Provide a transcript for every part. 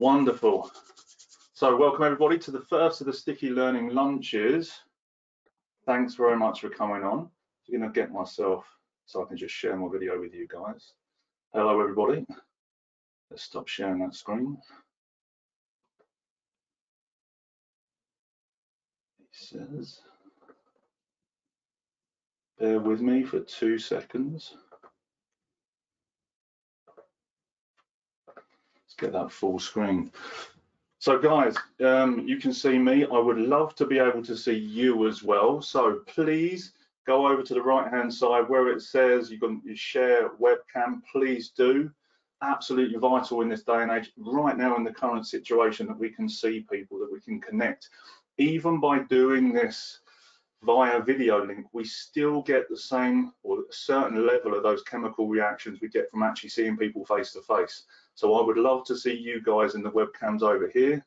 Wonderful. So welcome everybody to the first of the Sticky Learning lunches. Thanks very much for coming on. I'm going to get myself so I can just share my video with you guys. Hello everybody. Let's stop sharing that screen. He says, bear with me for two seconds. Get that full screen. So guys, um, you can see me. I would love to be able to see you as well. So please go over to the right hand side where it says you can share webcam, please do. Absolutely vital in this day and age, right now in the current situation that we can see people, that we can connect. Even by doing this via video link, we still get the same or a certain level of those chemical reactions we get from actually seeing people face to face. So I would love to see you guys in the webcams over here.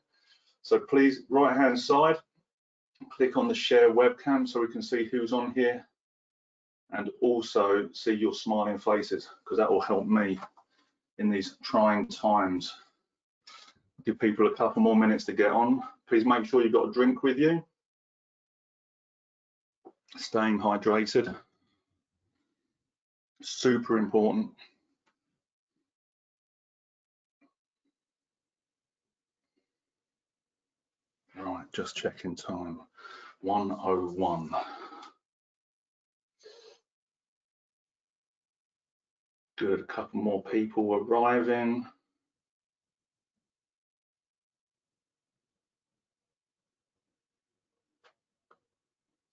So please, right hand side, click on the share webcam so we can see who's on here and also see your smiling faces because that will help me in these trying times. Give people a couple more minutes to get on. Please make sure you've got a drink with you staying hydrated super important right just checking time. 101 good a couple more people arriving.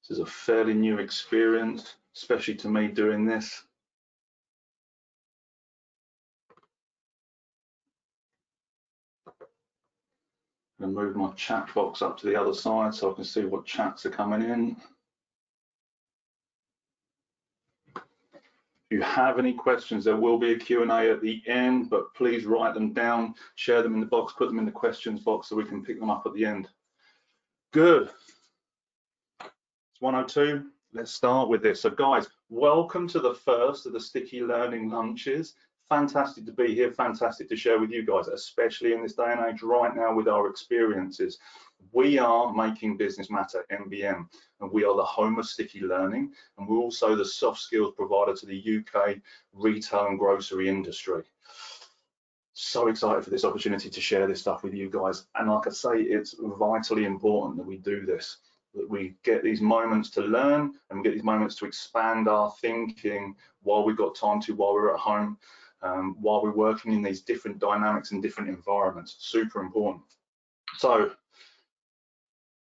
This is a fairly new experience, especially to me doing this. And move my chat box up to the other side so I can see what chats are coming in. If you have any questions, there will be a Q&A at the end, but please write them down, share them in the box, put them in the questions box so we can pick them up at the end. Good. It's 102. Let's start with this. So guys, welcome to the first of the Sticky Learning Lunches. Fantastic to be here, fantastic to share with you guys, especially in this day and age right now with our experiences. We are making business matter, MBM, and we are the home of sticky learning, and we're also the soft skills provider to the UK retail and grocery industry so excited for this opportunity to share this stuff with you guys. And like I say, it's vitally important that we do this that we get these moments to learn and we get these moments to expand our thinking while we've got time to, while we're at home, um, while we're working in these different dynamics and different environments. Super important. So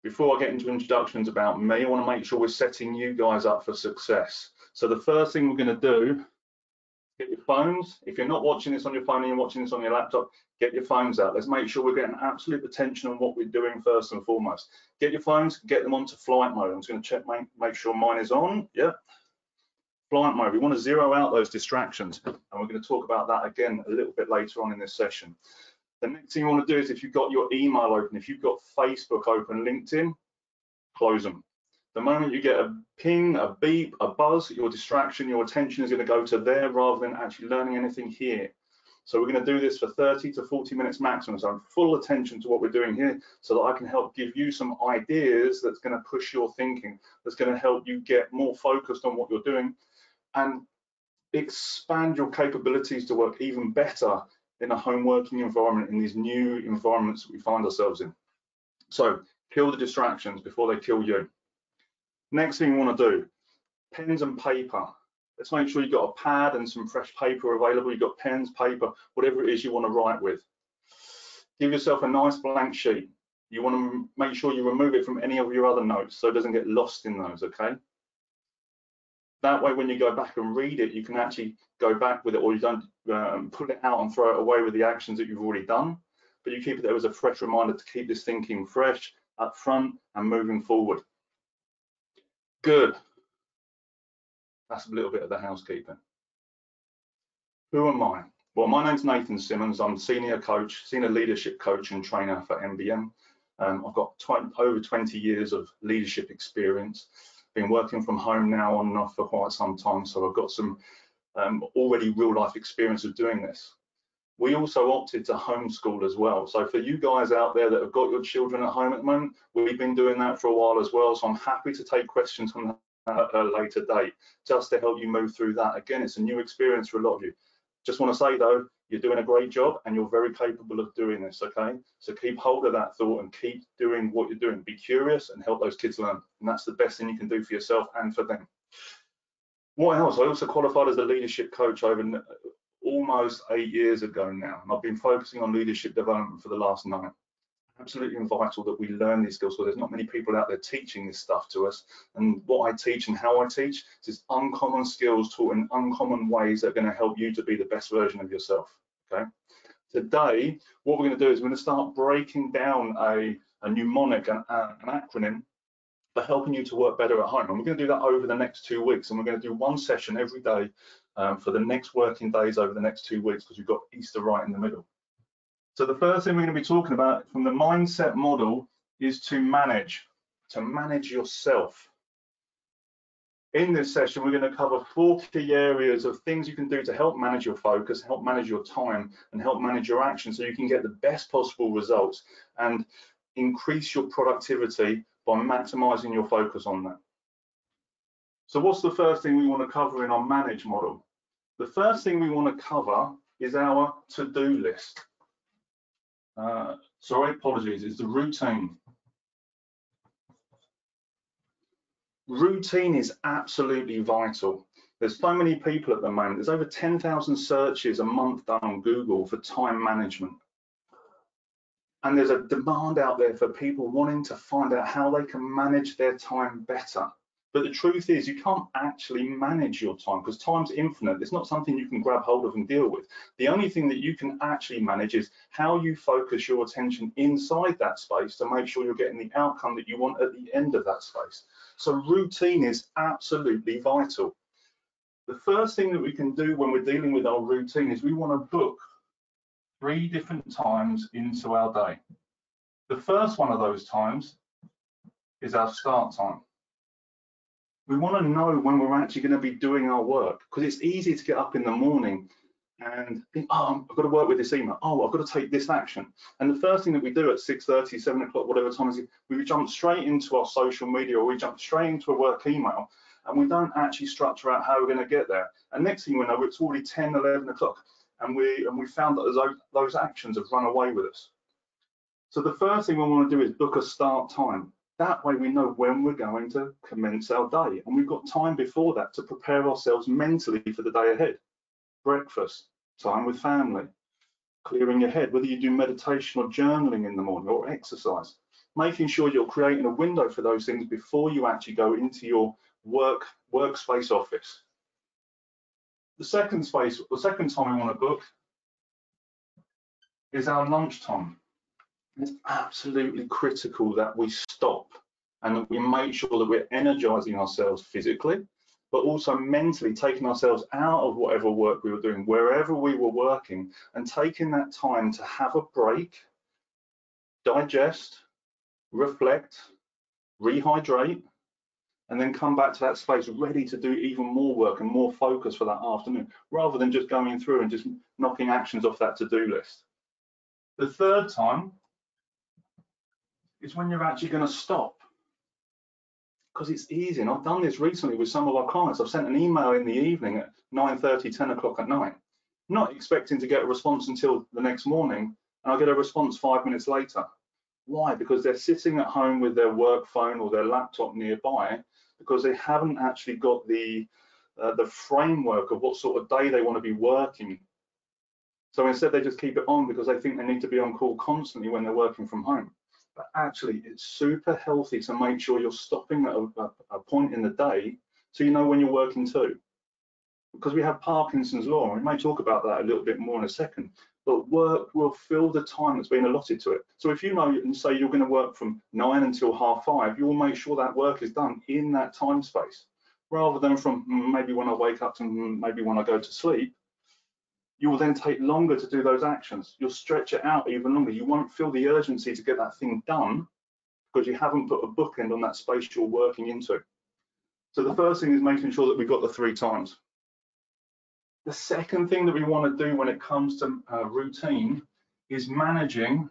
before I get into introductions about me, I want to make sure we're setting you guys up for success. So the first thing we're going to do get your phones. If you're not watching this on your phone and you're watching this on your laptop, get your phones out. Let's make sure we're getting absolute attention on what we're doing first and foremost. Get your phones, get them onto flight mode. I'm just going to check, make, make sure mine is on. Yep. Mode. We want to zero out those distractions, and we're going to talk about that again a little bit later on in this session. The next thing you want to do is if you've got your email open, if you've got Facebook open, LinkedIn, close them. The moment you get a ping, a beep, a buzz, your distraction, your attention is going to go to there rather than actually learning anything here. So we're going to do this for 30 to 40 minutes maximum. So I'm full attention to what we're doing here so that I can help give you some ideas that's going to push your thinking, that's going to help you get more focused on what you're doing and expand your capabilities to work even better in a home working environment in these new environments that we find ourselves in. So kill the distractions before they kill you. Next thing you want to do, pens and paper. Let's make sure you've got a pad and some fresh paper available. You've got pens, paper, whatever it is you want to write with. Give yourself a nice blank sheet. You want to make sure you remove it from any of your other notes so it doesn't get lost in those, okay? That way, when you go back and read it, you can actually go back with it or you don't um, pull it out and throw it away with the actions that you've already done, but you keep it there as a fresh reminder to keep this thinking fresh up front and moving forward. Good. That's a little bit of the housekeeping. Who am I? Well, my name's Nathan Simmons. I'm senior coach, senior leadership coach and trainer for MBM. Um, I've got 20, over 20 years of leadership experience. Been working from home now on and off for quite some time, so I've got some um, already real life experience of doing this. we also opted to homeschool as well. So for you guys out there that have got your children at home at the moment, we've been doing that for a while as well. So I'm happy to take questions on that at a later date, just to help you move through that. Again, it's a new experience for a lot of you. Just want to say though, you're doing a great job and you're very capable of doing this, okay? So keep hold of that thought and keep doing what you're doing. Be curious and help those kids learn. And that's the best thing you can do for yourself and for them. What else? I also qualified as a leadership coach over almost eight years ago now, and I've been focusing on leadership development for the last nine. Absolutely vital that we learn these skills. So there's not many people out there teaching this stuff to us. And what I teach and how I teach is uncommon skills taught in uncommon ways that are going to help you to be the best version of yourself. Okay. Today, what we're going to do is we're going to start breaking down a, a mnemonic, an, an acronym for helping you to work better at home. And we're going to do that over the next two weeks. And we're going to do one session every day um, for the next working days over the next two weeks because you've got Easter right in the middle. So the first thing we're going to be talking about from the mindset model is to manage, to manage yourself. In this session, we're going to cover four key areas of things you can do to help manage your focus, help manage your time, and help manage your action so you can get the best possible results and increase your productivity by maximizing your focus on that. So what's the first thing we want to cover in our manage model? The first thing we want to cover is our to-do list. Uh, sorry, apologies, it's the routine. Routine is absolutely vital. There's so many people at the moment. There's over 10,000 searches a month done on Google for time management. And there's a demand out there for people wanting to find out how they can manage their time better. But the truth is, you can't actually manage your time because time's infinite. It's not something you can grab hold of and deal with. The only thing that you can actually manage is how you focus your attention inside that space to make sure you're getting the outcome that you want at the end of that space. So routine is absolutely vital. The first thing that we can do when we're dealing with our routine is we want to book three different times into our day. The first one of those times is our start time. We want to know when we're actually going to be doing our work because it's easy to get up in the morning and think, oh, I've got to work with this email. Oh, I've got to take this action. And the first thing that we do at 6.30, 7 o'clock, whatever time is, we jump straight into our social media or we jump straight into a work email and we don't actually structure out how we're going to get there. And next thing we know, it's already 10, 11 o'clock and we and we found that those, those actions have run away with us. So the first thing we want to do is book a start time. That way we know when we're going to commence our day and we've got time before that to prepare ourselves mentally for the day ahead. Breakfast, time with family, clearing your head, whether you do meditation or journaling in the morning or exercise, making sure you're creating a window for those things before you actually go into your work workspace office. The second space, the second time we want to book is our lunch time. It's absolutely critical that we stop and that we make sure that we're energizing ourselves physically, but also mentally taking ourselves out of whatever work we were doing, wherever we were working, and taking that time to have a break, digest, reflect, rehydrate, and then come back to that space ready to do even more work and more focus for that afternoon, rather than just going through and just knocking actions off that to-do list. The third time is when you're actually going to stop. Because it's easy, and I've done this recently with some of our clients. I've sent an email in the evening at 9.30, 10 o'clock at night, not expecting to get a response until the next morning, and I get a response five minutes later. Why? Because they're sitting at home with their work phone or their laptop nearby because they haven't actually got the uh, the framework of what sort of day they want to be working. So instead, they just keep it on because they think they need to be on call constantly when they're working from home. But actually, it's super healthy to make sure you're stopping at a, a, point in the day so you know when you're working too. Because we have Parkinson's law, and we may talk about that a little bit more in a second but work will fill the time that's been allotted to it. So if you know and say you're going to work from nine until half five, you will make sure that work is done in that time space, rather than from mm, maybe when I wake up to mm, maybe when I go to sleep. You will then take longer to do those actions. You'll stretch it out even longer. You won't feel the urgency to get that thing done because you haven't put a bookend on that space you're working into. So the first thing is making sure that we've got the three times. The second thing that we want to do when it comes to uh, routine is managing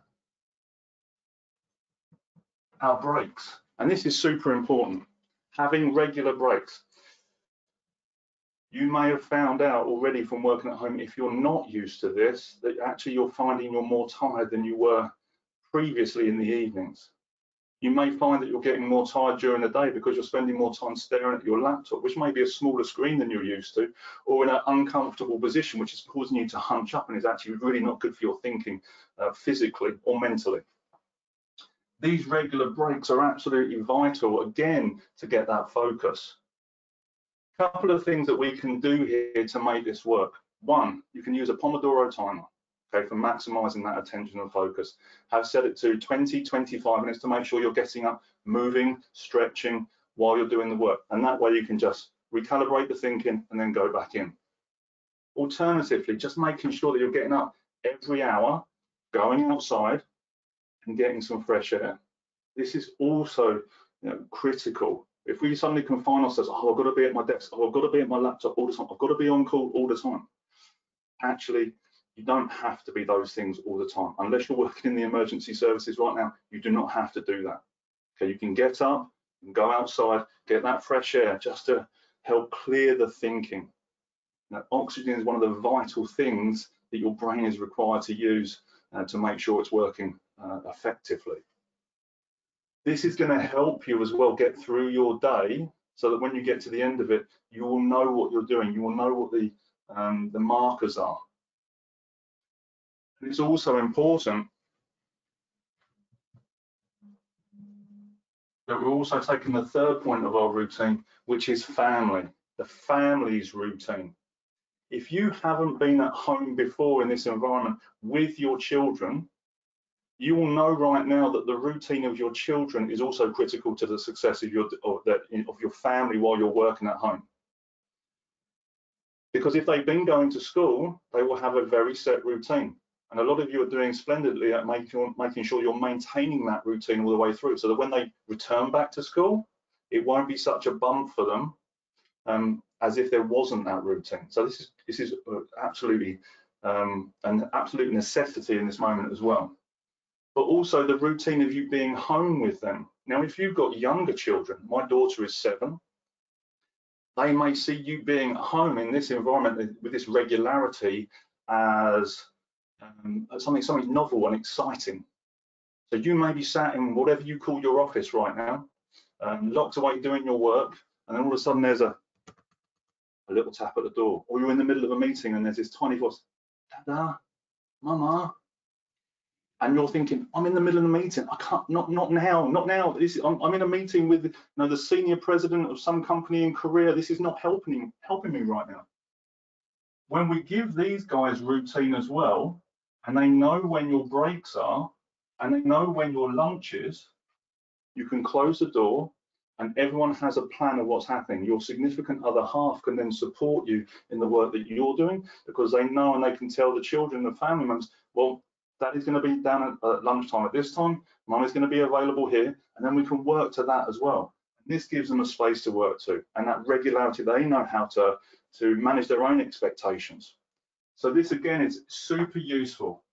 our breaks. And this is super important, having regular breaks. You may have found out already from working at home, if you're not used to this, that actually you're finding you're more tired than you were previously in the evenings you may find that you're getting more tired during the day because you're spending more time staring at your laptop, which may be a smaller screen than you're used to, or in an uncomfortable position, which is causing you to hunch up and is actually really not good for your thinking uh, physically or mentally. These regular breaks are absolutely vital, again, to get that focus. Couple of things that we can do here to make this work. One, you can use a Pomodoro timer okay, for maximizing that attention and focus. Have set it to 20, 25 minutes to make sure you're getting up, moving, stretching while you're doing the work. And that way you can just recalibrate the thinking and then go back in. Alternatively, just making sure that you're getting up every hour, going outside and getting some fresh air. This is also you know, critical. If we suddenly confine ourselves, oh, I've got to be at my desk, oh, I've got to be at my laptop all the time, I've got to be on call all the time. Actually, you don't have to be those things all the time. Unless you're working in the emergency services right now, you do not have to do that. Okay, you can get up and go outside, get that fresh air just to help clear the thinking. Now, oxygen is one of the vital things that your brain is required to use uh, to make sure it's working uh, effectively. This is going to help you as well get through your day so that when you get to the end of it, you will know what you're doing. You will know what the, um, the markers are. And It's also important that we're also taking the third point of our routine, which is family, the family's routine. If you haven't been at home before in this environment with your children, you will know right now that the routine of your children is also critical to the success of your the, of your family while you're working at home. Because if they've been going to school, they will have a very set routine. And a lot of you are doing splendidly at making, making sure you're maintaining that routine all the way through so that when they return back to school, it won't be such a bump for them um, as if there wasn't that routine. So this is, this is uh, absolutely um, an absolute necessity in this moment as well. But also the routine of you being home with them. Now, if you've got younger children, my daughter is seven, they may see you being home in this environment with this regularity as um, something something novel and exciting. So you may be sat in whatever you call your office right now, um, locked away doing your work, and then all of a sudden there's a, a little tap at the door, or you're in the middle of a meeting and there's this tiny voice, Dada, Mama, and you're thinking, I'm in the middle of the meeting. I can't, not not now, not now. This, I'm, I'm in a meeting with you know, the senior president of some company in Korea. This is not helping helping me right now. When we give these guys routine as well, and they know when your breaks are and they know when your lunch is, you can close the door and everyone has a plan of what's happening. Your significant other half can then support you in the work that you're doing because they know and they can tell the children, the family members, well, daddy's going to be down at, at lunchtime at this time, mum is going to be available here, and then we can work to that as well. And this gives them a space to work to and that regularity, they know how to, to manage their own expectations. So this again is super useful.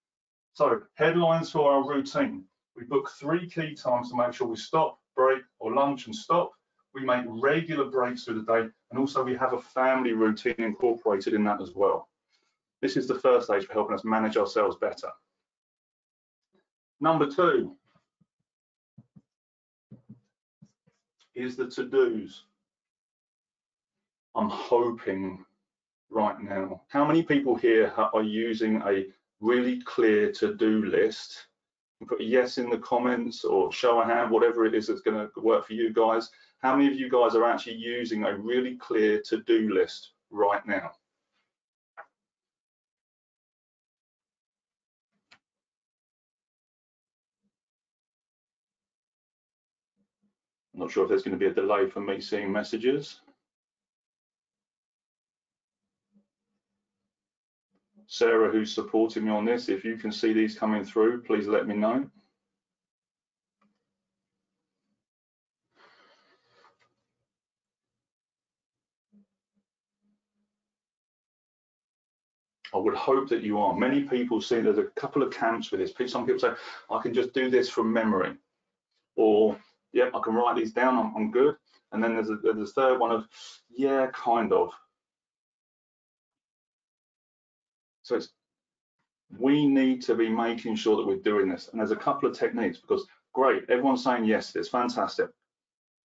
So headlines for our routine. We book three key times to make sure we stop, break, or lunch and stop. We make regular breaks through the day, and also we have a family routine incorporated in that as well. This is the first stage for helping us manage ourselves better. Number two is the to-dos. I'm hoping right now. How many people here are using a really clear to-do list? put a yes in the comments or show a hand, whatever it is that's going to work for you guys. How many of you guys are actually using a really clear to-do list right now? I'm not sure if there's going to be a delay for me seeing messages. Sarah, who's supporting me on this, if you can see these coming through, please let me know. I would hope that you are. Many people see there's a couple of camps with this. Some people say, I can just do this from memory. Or, yeah, I can write these down, I'm, I'm good. And then there's a, there's a third one of, yeah, kind of. So it's, we need to be making sure that we're doing this. And there's a couple of techniques because great, everyone's saying yes, it's fantastic.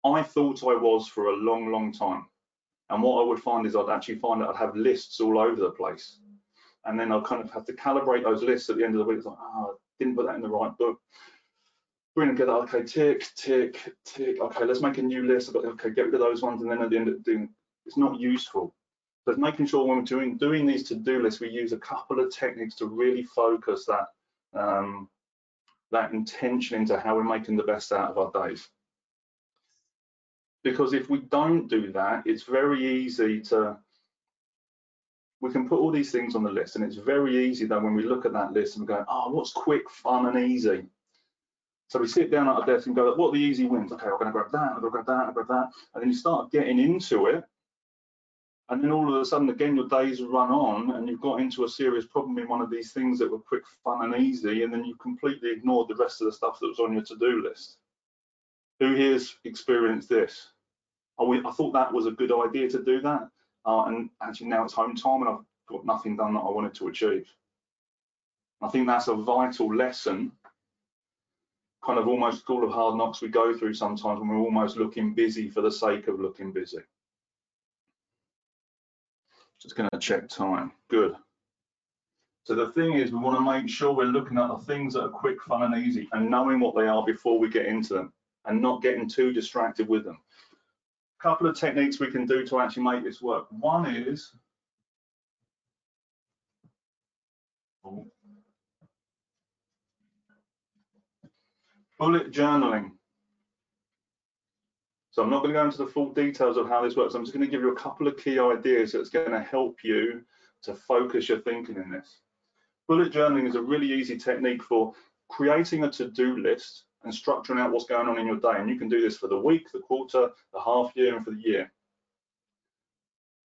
I thought I was for a long, long time. And what I would find is I'd actually find that I'd have lists all over the place and then I'll kind of have to calibrate those lists at the end of the week. It's like, oh, I didn't put that in the right book. Bring together, okay, tick, tick, tick. Okay, let's make a new list. I've got, okay, get rid of those ones, and then at the end of doing, it's not useful. So it's making sure when we're doing doing these to-do lists, we use a couple of techniques to really focus that um, that intention into how we're making the best out of our days. Because if we don't do that, it's very easy to we can put all these things on the list and it's very easy then when we look at that list and go, oh, what's quick, fun and easy? So we sit down at our desk and go, what are the easy wins? Okay, I'm gonna grab that, I'm gonna grab that, gonna grab that. And then you start getting into it. And then all of a sudden, again, your days run on and you've got into a serious problem in one of these things that were quick, fun and easy. And then you completely ignored the rest of the stuff that was on your to-do list. Who here's experienced this? I thought that was a good idea to do that uh, and actually now it's home time and I've got nothing done that I wanted to achieve. I think that's a vital lesson, kind of almost school of hard knocks we go through sometimes when we're almost looking busy for the sake of looking busy. Just going to check time. Good. So the thing is, we want to make sure we're looking at the things that are quick, fun, and easy, and knowing what they are before we get into them, and not getting too distracted with them A couple of techniques we can do to actually make this work. One is oh, bullet journaling. So I'm not going to go into the full details of how this works. I'm just going to give you a couple of key ideas that's going to help you to focus your thinking in this. Bullet journaling is a really easy technique for creating a to-do list and structuring out what's going on in your day. And you can do this for the week, the quarter, the half year, and for the year.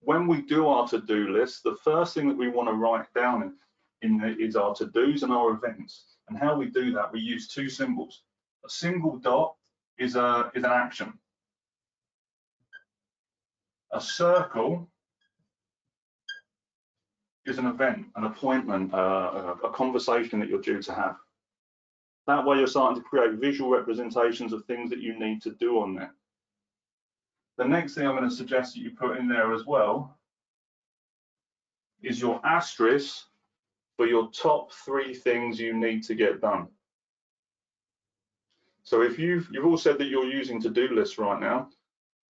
When we do our to-do list, the first thing that we want to write down in, in is our to-dos and our events. And how we do that, we use two symbols. A single dot is, a, is an action. A circle is an event, an appointment, uh, a, a conversation that you're due to have. That way you're starting to create visual representations of things that you need to do on there. The next thing I'm going to suggest that you put in there as well is your asterisk for your top three things you need to get done. So if you've you've all said that you're using to-do lists right now,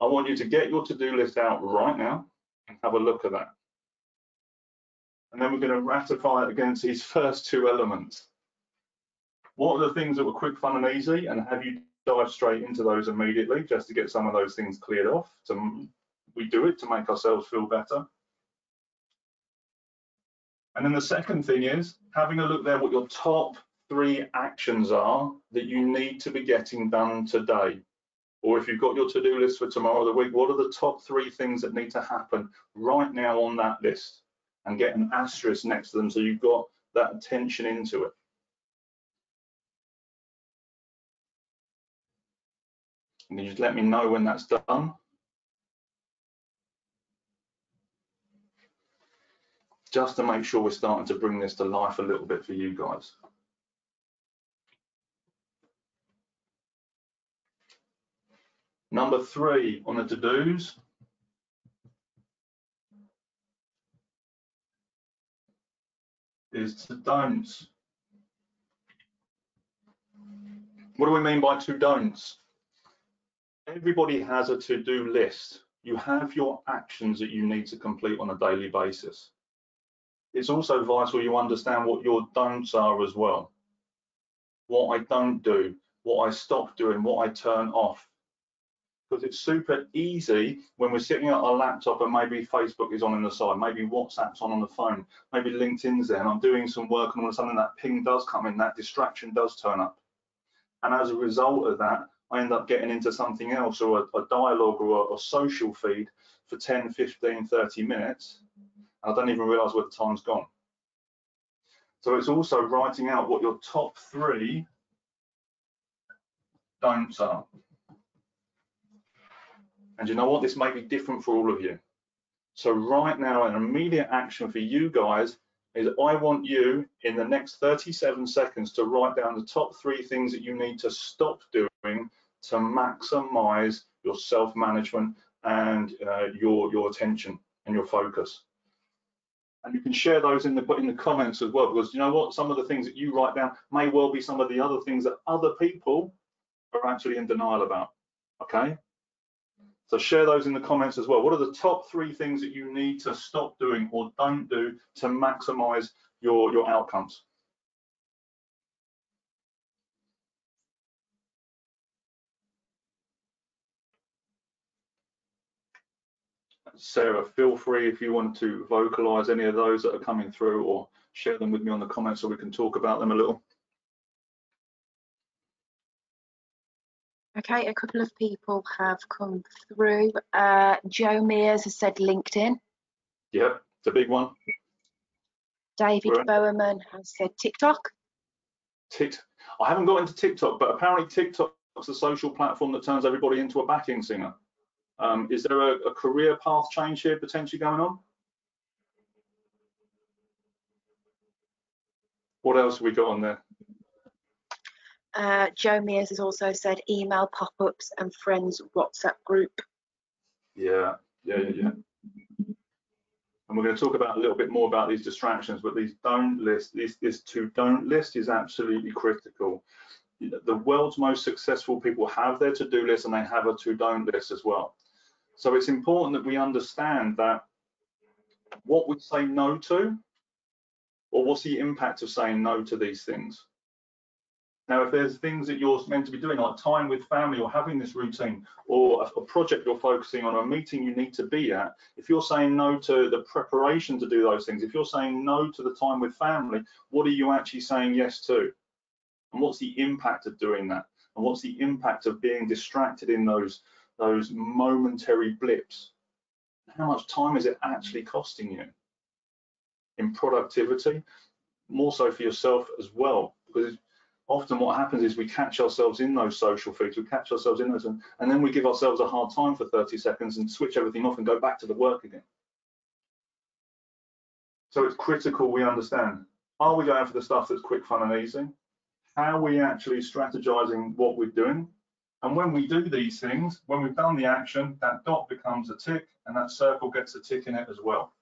I want you to get your to-do list out right now and have a look at that. And then we're going to ratify it against these first two elements. What are the things that were quick, fun, and easy? And have you dive straight into those immediately just to get some of those things cleared off? So we do it to make ourselves feel better. And then the second thing is having a look there what your top three actions are that you need to be getting done today. Or if you've got your to-do list for tomorrow or the week, what are the top three things that need to happen right now on that list? And get an asterisk next to them so you've got that attention into it. And you just let me know when that's done? Just to make sure we're starting to bring this to life a little bit for you guys. Number three on the to-dos. is to don'ts. What do we mean by to don'ts? everybody has a to-do list. You have your actions that you need to complete on a daily basis. It's also vital you understand what your don'ts are as well. What I don't do, what I stop doing, what I turn off. Because it's super easy when we're sitting at our laptop and maybe Facebook is on in the side, maybe WhatsApp's on on the phone, maybe LinkedIn's there, and I'm doing some work and all of a sudden that ping does come in, that distraction does turn up. And as a result of that, I end up getting into something else or a, a dialogue or a, a, social feed for 10, 15, 30 minutes. And I don't even realize where the time's gone. So it's also writing out what your top three don'ts are. And you know what? This may be different for all of you. So right now, an immediate action for you guys is I want you in the next 37 seconds to write down the top three things that you need to stop doing to maximize your self-management and uh, your, your attention and your focus. And you can share those in the in the comments as well, because you know what? Some of the things that you write down may well be some of the other things that other people are actually in denial about. Okay. So share those in the comments as well. What are the top three things that you need to stop doing or don't do to maximize your, your outcomes? Sarah, feel free if you want to vocalize any of those that are coming through or share them with me on the comments so we can talk about them a little. Okay, a couple of people have come through. Uh, Joe Mears has said LinkedIn. Yep, it's a big one. David right. Bowerman has said TikTok. Tick. I haven't got into TikTok, but apparently TikTok's a social platform that turns everybody into a backing singer. Um, is there a, a career path change here potentially going on? What else have we got on there? Uh, Joe Mears has also said email pop-ups and friends WhatsApp group. Yeah, yeah, yeah, yeah. And we're going to talk about a little bit more about these distractions, but these don't list, this, this to don't list is absolutely critical. The world's most successful people have their to-do list and they have a to-don't list as well. So it's important that we understand that what we say no to, or what's the impact of saying no to these things. Now, if there's things that you're meant to be doing, like time with family or having this routine, or a, a, project you're focusing on, or a meeting you need to be at, if you're saying no to the preparation to do those things, if you're saying no to the time with family, what are you actually saying yes to? And what's the impact of doing that? And what's the impact of being distracted in those, those momentary blips? How much time is it actually costing you in productivity? More so for yourself as well, because often what happens is we catch ourselves in those social feeds, we catch ourselves in those, and, and then we give ourselves a hard time for 30 seconds and switch everything off and go back to the work again. So it's critical we understand, are we going for the stuff that's quick, fun and easy? How are we actually strategizing what we're doing? And when we do these things, when we've done the action, that dot becomes a tick and that circle gets a tick in it as well.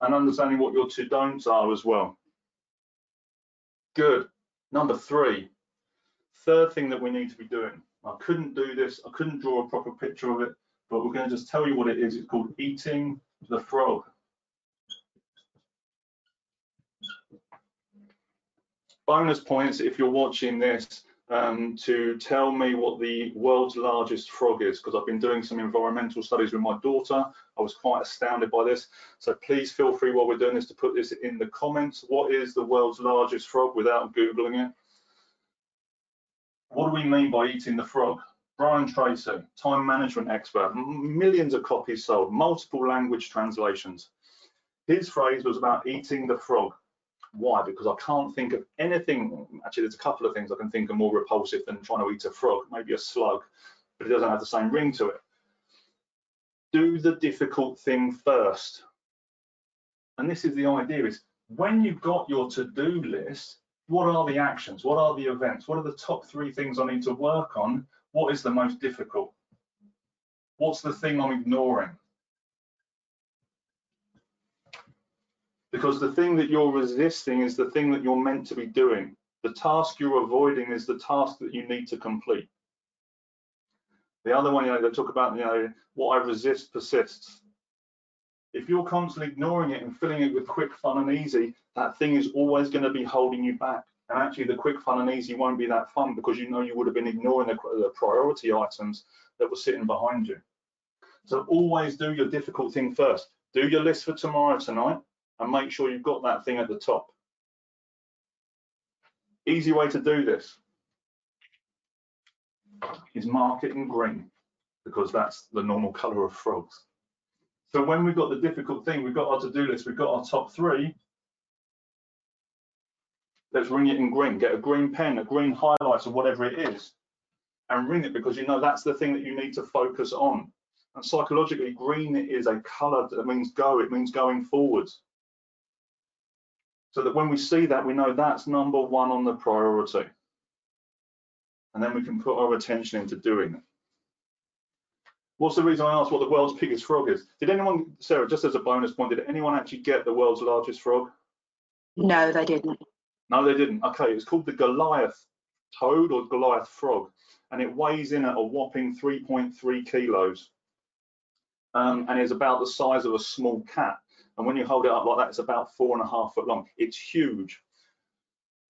And understanding what your to don'ts are as well. Good. Number three, third thing that we need to be doing. I couldn't do this, I couldn't draw a proper picture of it, but we're going to just tell you what it is. It's called eating the frog. Bonus points if you're watching this um, to tell me what the world's largest frog is, because I've been doing some environmental studies with my daughter. I was quite astounded by this. So please feel free while we're doing this to put this in the comments. What is the world's largest frog without Googling it? What do we mean by eating the frog? Brian Tracy, time management expert, millions of copies sold, multiple language translations. His phrase was about eating the frog. Why? Because I can't think of anything. Actually, there's a couple of things I can think are more repulsive than trying to eat a frog, maybe a slug, but it doesn't have the same ring to it. Do the difficult thing first. And this is the idea is when you've got your to-do list, what are the actions? What are the events? What are the top three things I need to work on? What is the most difficult? What's the thing I'm ignoring? Because the thing that you're resisting is the thing that you're meant to be doing. The task you're avoiding is the task that you need to complete. The other one, you know, they talk about, you know, what I resist persists. If you're constantly ignoring it and filling it with quick, fun, and easy, that thing is always going to be holding you back. And actually, the quick, fun, and easy won't be that fun because you know you would have been ignoring the, the priority items that were sitting behind you. So always do your difficult thing first. Do your list for tomorrow tonight and make sure you've got that thing at the top. Easy way to do this is mark it in green because that's the normal color of frogs. So when we've got the difficult thing, we've got our to-do list, we've got our top three, Let's ring it in green. Get a green pen, a green highlighter, whatever it is, and ring it because you know that's the thing that you need to focus on. And psychologically, green is a color that means go, it means going forwards. So that when we see that, we know that's number one on the priority. And then we can put our attention into doing it. What's the reason I asked what the world's biggest frog is? Did anyone, Sarah, just as a bonus point, did anyone actually get the world's largest frog? No, they didn't. No, they didn't. Okay, it's called the Goliath toad or Goliath frog, and it weighs in at a whopping 3.3 kilos, um, and is about the size of a small cat. And when you hold it up like that, it's about four and a half foot long. It's huge.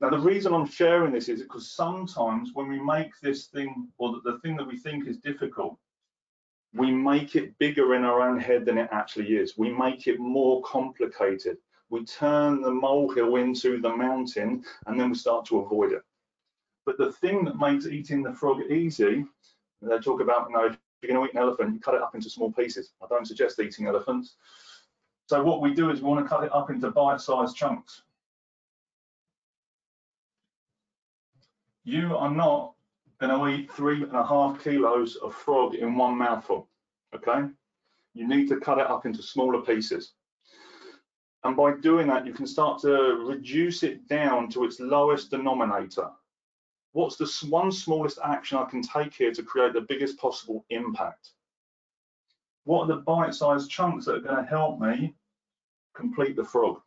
Now, the reason I'm sharing this is because sometimes when we make this thing, or the thing that we think is difficult, we make it bigger in our own head than it actually is. We make it more complicated we turn the molehill into the mountain and then we start to avoid it. But the thing that makes eating the frog easy, they talk about, you know, if you're going to eat an elephant, you cut it up into small pieces. I don't suggest eating elephants. So what we do is we want to cut it up into bite-sized chunks. You are not going to eat three and a half kilos of frog in one mouthful, okay? You need to cut it up into smaller pieces. And by doing that, you can start to reduce it down to its lowest denominator. What's the one smallest action I can take here to create the biggest possible impact? What are the bite-sized chunks that are going to help me complete the frog?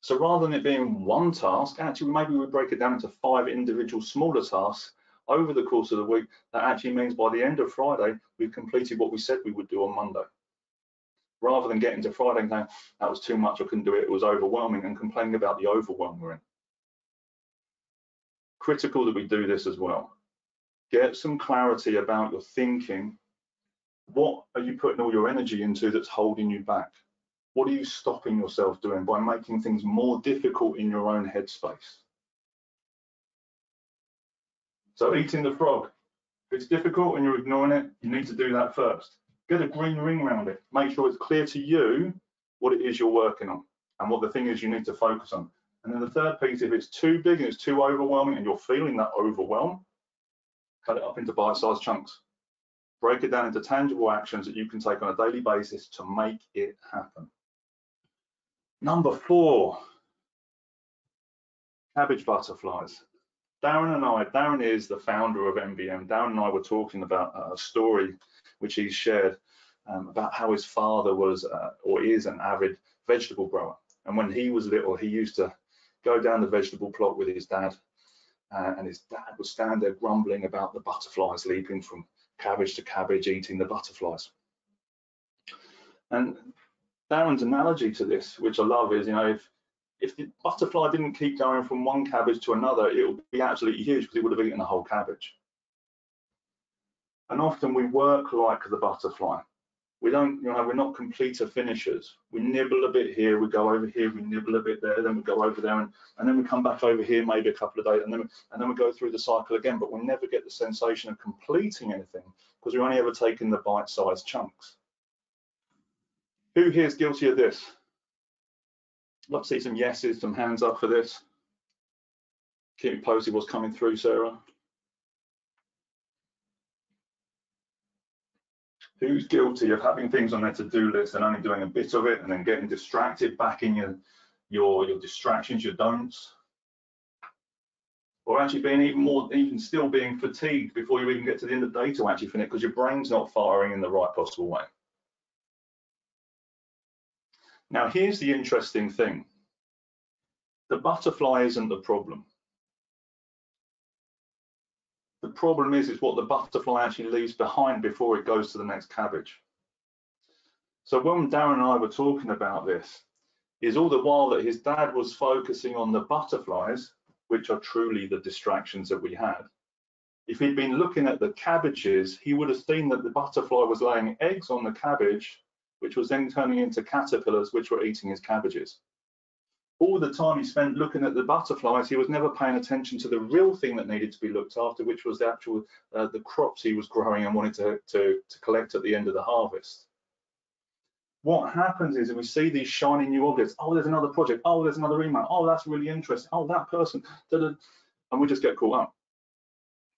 So rather than it being one task, actually maybe we break it down into five individual smaller tasks over the course of the week. That actually means by the end of Friday, we've completed what we said we would do on Monday rather than getting to Friday and saying that was too much, I couldn't do it, it was overwhelming, and complaining about the overwhelm we're in. Critical that we do this as well. Get some clarity about your thinking. What are you putting all your energy into that's holding you back? What are you stopping yourself doing by making things more difficult in your own headspace? So eating the frog, if it's difficult and you're ignoring it, you need to do that first get a green ring around it. Make sure it's clear to you what it is you're working on and what the thing is you need to focus on. And then the third piece, if it's too big and it's too overwhelming and you're feeling that overwhelm, cut it up into bite-sized chunks. Break it down into tangible actions that you can take on a daily basis to make it happen. Number four, cabbage butterflies. Darren and I, Darren is the founder of MBM. Darren and I were talking about a story which he shared um, about how his father was uh, or is an avid vegetable grower. And when he was little, he used to go down the vegetable plot with his dad, uh, and his dad would stand there grumbling about the butterflies leaping from cabbage to cabbage, eating the butterflies. And Darren's analogy to this, which I love, is you know if if the butterfly didn't keep going from one cabbage to another, it would be absolutely huge because it would have eaten the whole cabbage. And often we work like the butterfly. We don't, you know, we're not completer finishers. We nibble a bit here, we go over here, we nibble a bit there, then we go over there, and, and then we come back over here maybe a couple of days, and then we, and then we go through the cycle again. But we never get the sensation of completing anything because we're only ever taking the bite-sized chunks. Who here is guilty of this? Love to see some yeses, some hands up for this. Keep me posted what's coming through, Sarah. who's guilty of having things on their to-do list and only doing a bit of it and then getting distracted back in your your your distractions your don'ts or actually being even more even still being fatigued before you even get to the end of the day to actually finish because your brain's not firing in the right possible way now here's the interesting thing the butterfly isn't the problem the problem is, is what the butterfly actually leaves behind before it goes to the next cabbage. So when Darren and I were talking about this, is all the while that his dad was focusing on the butterflies, which are truly the distractions that we had. If he'd been looking at the cabbages, he would have seen that the butterfly was laying eggs on the cabbage, which was then turning into caterpillars, which were eating his cabbages all the time he spent looking at the butterflies, he was never paying attention to the real thing that needed to be looked after, which was the actual uh, the crops he was growing and wanted to, to, to collect at the end of the harvest. what happens is we see these shiny new objects. Oh, there's another project. Oh, there's another email. Oh, that's really interesting. Oh, that person. Da -da. And we just get caught up.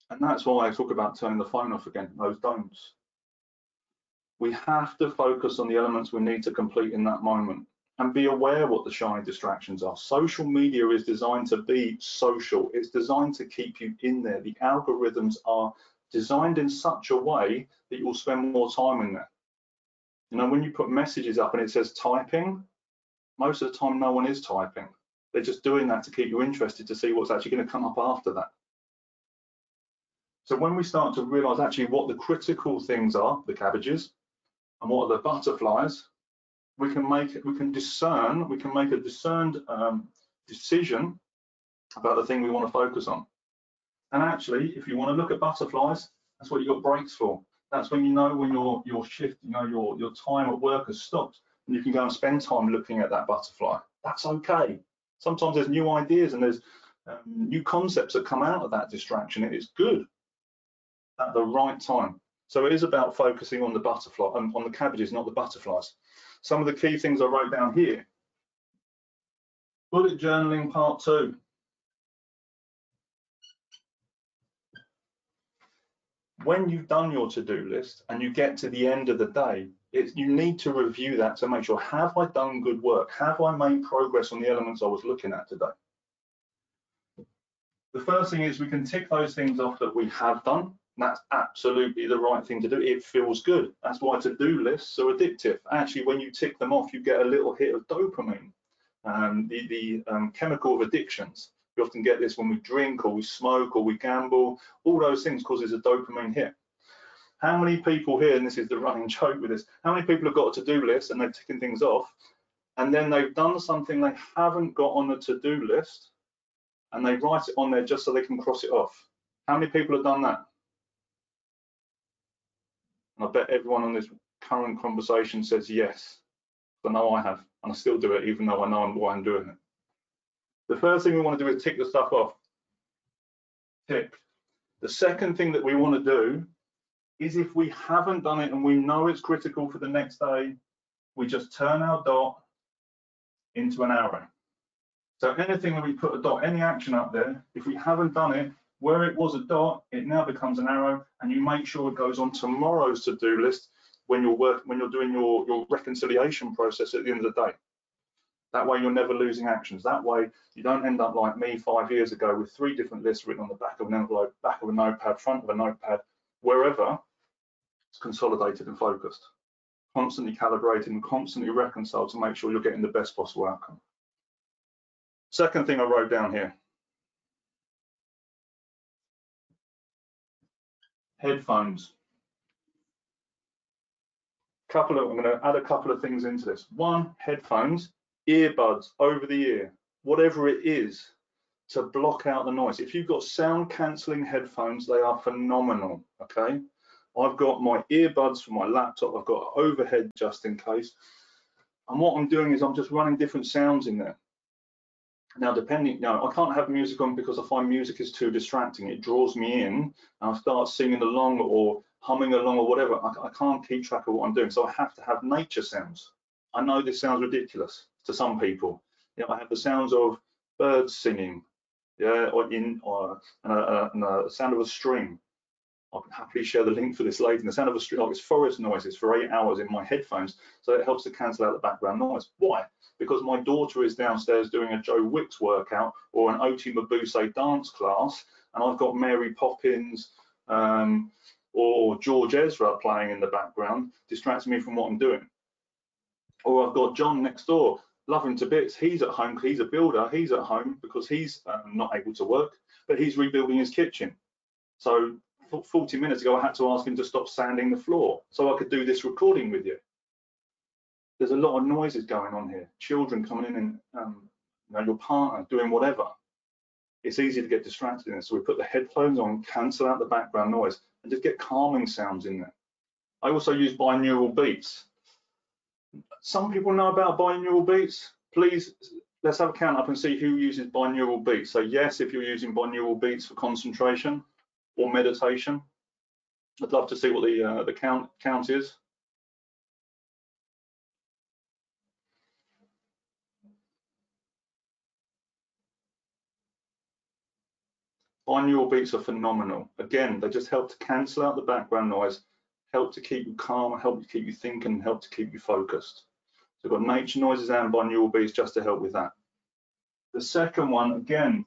And that's why I talk about turning the phone off again, those don'ts. We have to focus on the elements we need to complete in that moment and be aware what the shiny distractions are. Social media is designed to be social. It's designed to keep you in there. The algorithms are designed in such a way that you'll spend more time in there. You know, when you put messages up and it says typing, most of the time no one is typing. They're just doing that to keep you interested to see what's actually going to come up after that. So when we start to realize actually what the critical things are, the cabbages, and what are the butterflies, we can make we can discern, we can make a discerned um, decision about the thing we want to focus on. And actually, if you want to look at butterflies, that's what you got breaks for. That's when you know when your your shift, you know your your time at work has stopped, and you can go and spend time looking at that butterfly. That's okay. Sometimes there's new ideas and there's um, new concepts that come out of that distraction. It is good at the right time. So it is about focusing on the butterfly, um, on the cabbages, not the butterflies. Some of the key things I wrote down here. Bullet journaling part two. When you've done your to-do list and you get to the end of the day, it's, you need to review that to make sure, have I done good work? Have I made progress on the elements I was looking at today? The first thing is we can tick those things off that we have done that's absolutely the right thing to do. It feels good. That's why to-do lists are addictive. Actually, when you tick them off, you get a little hit of dopamine, um, the, the um, chemical of addictions. We often get this when we drink or we smoke or we gamble. All those things causes a dopamine hit. How many people here, and this is the running joke with this, how many people have got a to-do list and they're ticking things off, and then they've done something they haven't got on the to-do list, and they write it on there just so they can cross it off? How many people have done that? And I bet everyone on this current conversation says yes. I know I have, and I still do it even though I know why I'm doing it. The first thing we want to do is tick the stuff off. Tick. The second thing that we want to do is if we haven't done it and we know it's critical for the next day, we just turn our dot into an arrow. So anything that we put a dot, any action up there, if we haven't done it, where it was a dot, it now becomes an arrow, and you make sure it goes on tomorrow's to-do list when you're work when you're doing your, your reconciliation process at the end of the day. That way you're never losing actions. That way you don't end up like me five years ago with three different lists written on the back of an envelope, back of a notepad, front of a notepad, wherever it's consolidated and focused. Constantly calibrated and constantly reconciled to make sure you're getting the best possible outcome. Second thing I wrote down here, headphones. Couple of, I'm going to add a couple of things into this. One, headphones, earbuds over the ear, whatever it is to block out the noise. If you've got sound cancelling headphones, they are phenomenal, okay? I've got my earbuds for my laptop, I've got overhead just in case. And what I'm doing is I'm just running different sounds in there. Now, depending, now I can't have music on because I find music is too distracting. It draws me in, and I start singing along or humming along or whatever. I, I can't keep track of what I'm doing, so I have to have nature sounds. I know this sounds ridiculous to some people. You know, I have the sounds of birds singing, yeah, or in or and a, and a sound of a string, I can happily share the link for this later. the sound of a street like it's forest noises for eight hours in my headphones, so it helps to cancel out the background noise. Why? Because my daughter is downstairs doing a Joe Wicks workout or an Oti Mabuse dance class, and I've got Mary Poppins um, or George Ezra playing in the background, distracting me from what I'm doing. Or I've got John next door, him to bits. He's at home, he's a builder, he's at home because he's um, not able to work, but he's rebuilding his kitchen. So 40 minutes ago, I had to ask him to stop sanding the floor so I could do this recording with you. There's a lot of noises going on here. Children coming in and um, you know, your partner doing whatever. It's easy to get distracted in. So we put the headphones on, cancel out the background noise, and just get calming sounds in there. I also use binaural beats. Some people know about binaural beats. Please, let's have a count up and see who uses binaural beats. So yes, if you're using binaural beats for concentration, or meditation. I'd love to see what the uh, the count count is. Binaural beats are phenomenal. Again, they just help to cancel out the background noise, help to keep you calm, help to keep you thinking, help to keep you focused. So we've got nature noises and binaural beats just to help with that. The second one, again,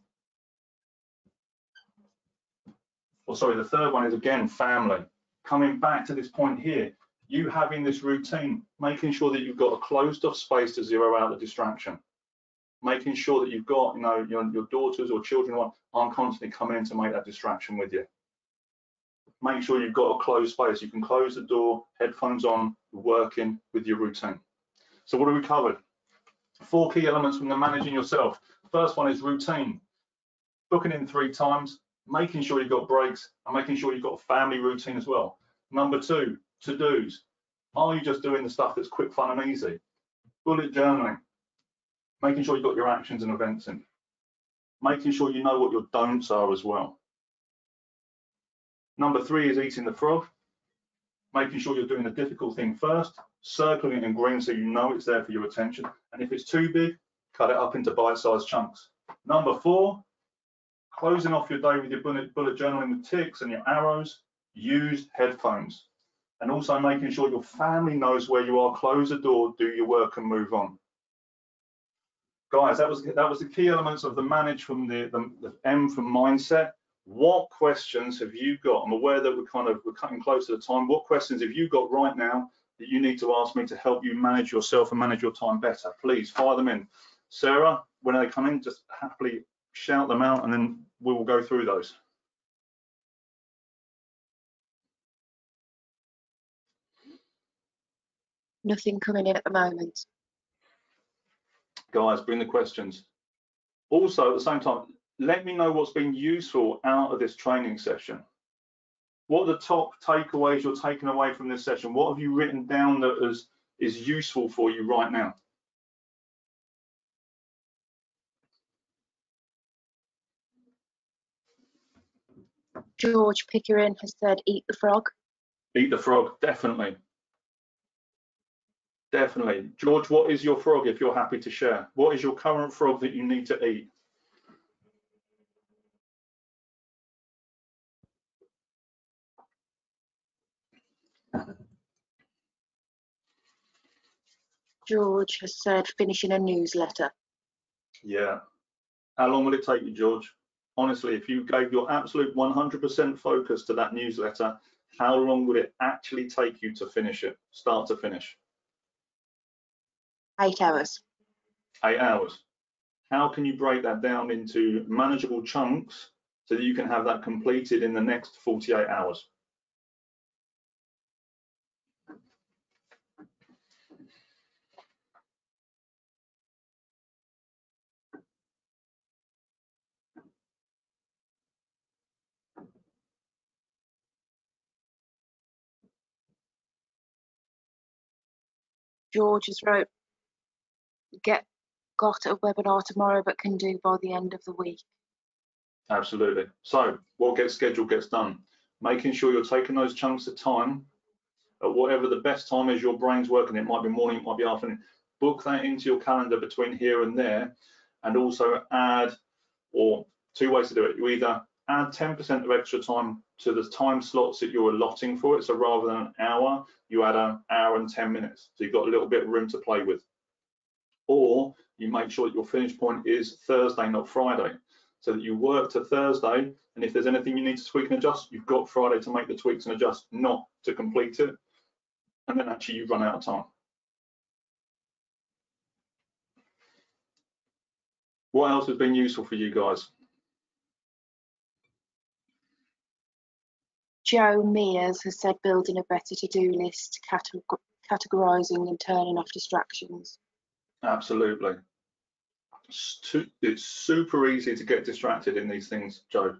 or sorry, the third one is again family. Coming back to this point here, you having this routine, making sure that you've got a closed off space to zero out the distraction, making sure that you've got, you know, your, your daughters or children aren't constantly coming in to make that distraction with you. Make sure you've got a closed space. You can close the door, headphones on, working with your routine. So what have we covered? Four key elements from the managing yourself. First one is routine. Booking in three times, making sure you've got breaks, and making sure you've got a family routine as well. Number two, to-dos. Are you just doing the stuff that's quick, fun, and easy? Bullet journaling. Making sure you've got your actions and events in. Making sure you know what your don'ts are as well. Number three is eating the frog. Making sure you're doing the difficult thing first, circling it in green so you know it's there for your attention. And if it's too big, cut it up into bite-sized chunks. Number four, closing off your day with your bullet, bullet journaling with ticks and your arrows, use headphones. And also making sure your family knows where you are, close the door, do your work and move on. Guys, that was that was the key elements of the manage from the, the, the M from mindset. What questions have you got? I'm aware that we're kind of we're cutting close to the time. What questions have you got right now that you need to ask me to help you manage yourself and manage your time better? Please fire them in. Sarah, when they come in, just happily shout them out and then we will go through those. Nothing coming in at the moment. Guys, bring the questions. Also, at the same time, let me know what's been useful out of this training session. What are the top takeaways you're taking away from this session? What have you written down that is, is useful for you right now? George Pickering has said, eat the frog. Eat the frog, definitely. Definitely. George, what is your frog if you're happy to share? What is your current frog that you need to eat? George has said finishing a newsletter. Yeah. How long will it take you, George? Honestly, if you gave your absolute 100% focus to that newsletter, how long would it actually take you to finish it, start to finish? Eight hours. Eight hours. How can you break that down into manageable chunks so that you can have that completed in the next 48 hours? George has wrote, get got a webinar tomorrow, but can do by the end of the week. Absolutely. So what gets scheduled gets done. Making sure you're taking those chunks of time at whatever the best time is your brain's working. It might be morning, it might be afternoon. Book that into your calendar between here and there, and also add, or two ways to do it. You either add 10% of extra time to the time slots that you're allotting for it. So rather than an hour, you add an hour and 10 minutes. So you've got a little bit of room to play with. Or you make sure that your finish point is Thursday, not Friday. So that you work to Thursday, and if there's anything you need to tweak and adjust, you've got Friday to make the tweaks and adjust, not to complete it. And then actually you run out of time. What else has been useful for you guys? Joe Mears has said building a better to-do list, categorizing and turning off distractions. Absolutely. It's super easy to get distracted in these things, Joe.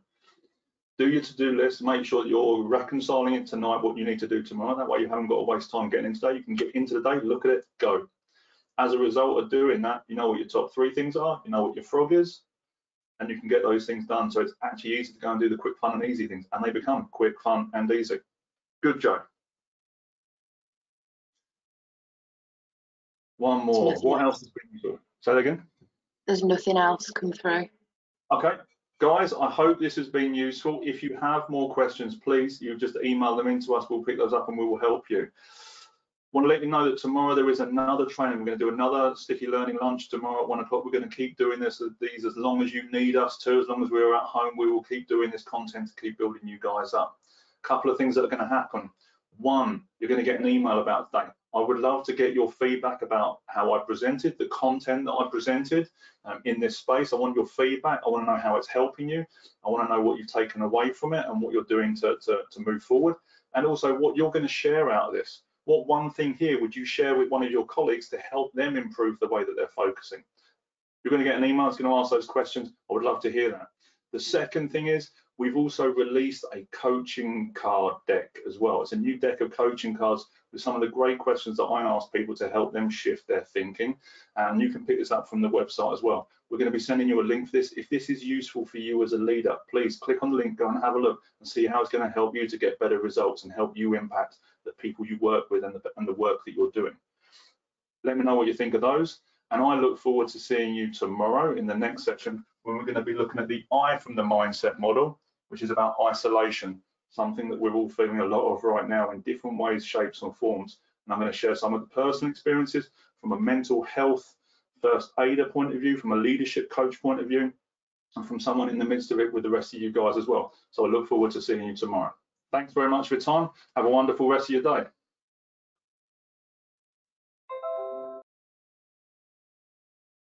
Do your to-do list, make sure that you're reconciling it tonight, what you need to do tomorrow. That way you haven't got to waste time getting in today. You can get into the day, look at it, go. As a result of doing that, you know what your top three things are, you know what your frog is, and you can get those things done. So it's actually easy to go and do the quick, fun, and easy things, and they become quick, fun, and easy. Good, Joe. One more. What else has been useful? Say that again. There's nothing else come through. Okay, Guys, I hope this has been useful. If you have more questions, please, you just email them into us. We'll pick those up and we will help you. Want to let you know that tomorrow there is another training. We're going to do another sticky learning lunch tomorrow at one o'clock. We're going to keep doing this these as long as you need us to. As long as we're at home, we will keep doing this content to keep building you guys up. A couple of things that are going to happen. One, you're going to get an email about today. I would love to get your feedback about how I presented, the content that I presented um, in this space. I want your feedback. I want to know how it's helping you. I want to know what you've taken away from it and what you're doing to, to, to move forward. And also what you're going to share out of this. What one thing here would you share with one of your colleagues to help them improve the way that they're focusing? You're going to get an email that's going to ask those questions. I would love to hear that. The second thing is we've also released a coaching card deck as well. It's a new deck of coaching cards with some of the great questions that I ask people to help them shift their thinking. And you can pick this up from the website as well. We're going to be sending you a link for this. If this is useful for you as a leader, please click on the link, go and have a look and see how it's going to help you to get better results and help you impact the people you work with and the, and the work that you're doing. Let me know what you think of those. And I look forward to seeing you tomorrow in the next section when we're going to be looking at the I from the mindset model, which is about isolation, something that we're all feeling a lot of right now in different ways, shapes and forms. And I'm going to share some of the personal experiences from a mental health first aider point of view, from a leadership coach point of view, and from someone in the midst of it with the rest of you guys as well. So I look forward to seeing you tomorrow. Thanks very much for your time. Have a wonderful rest of your day.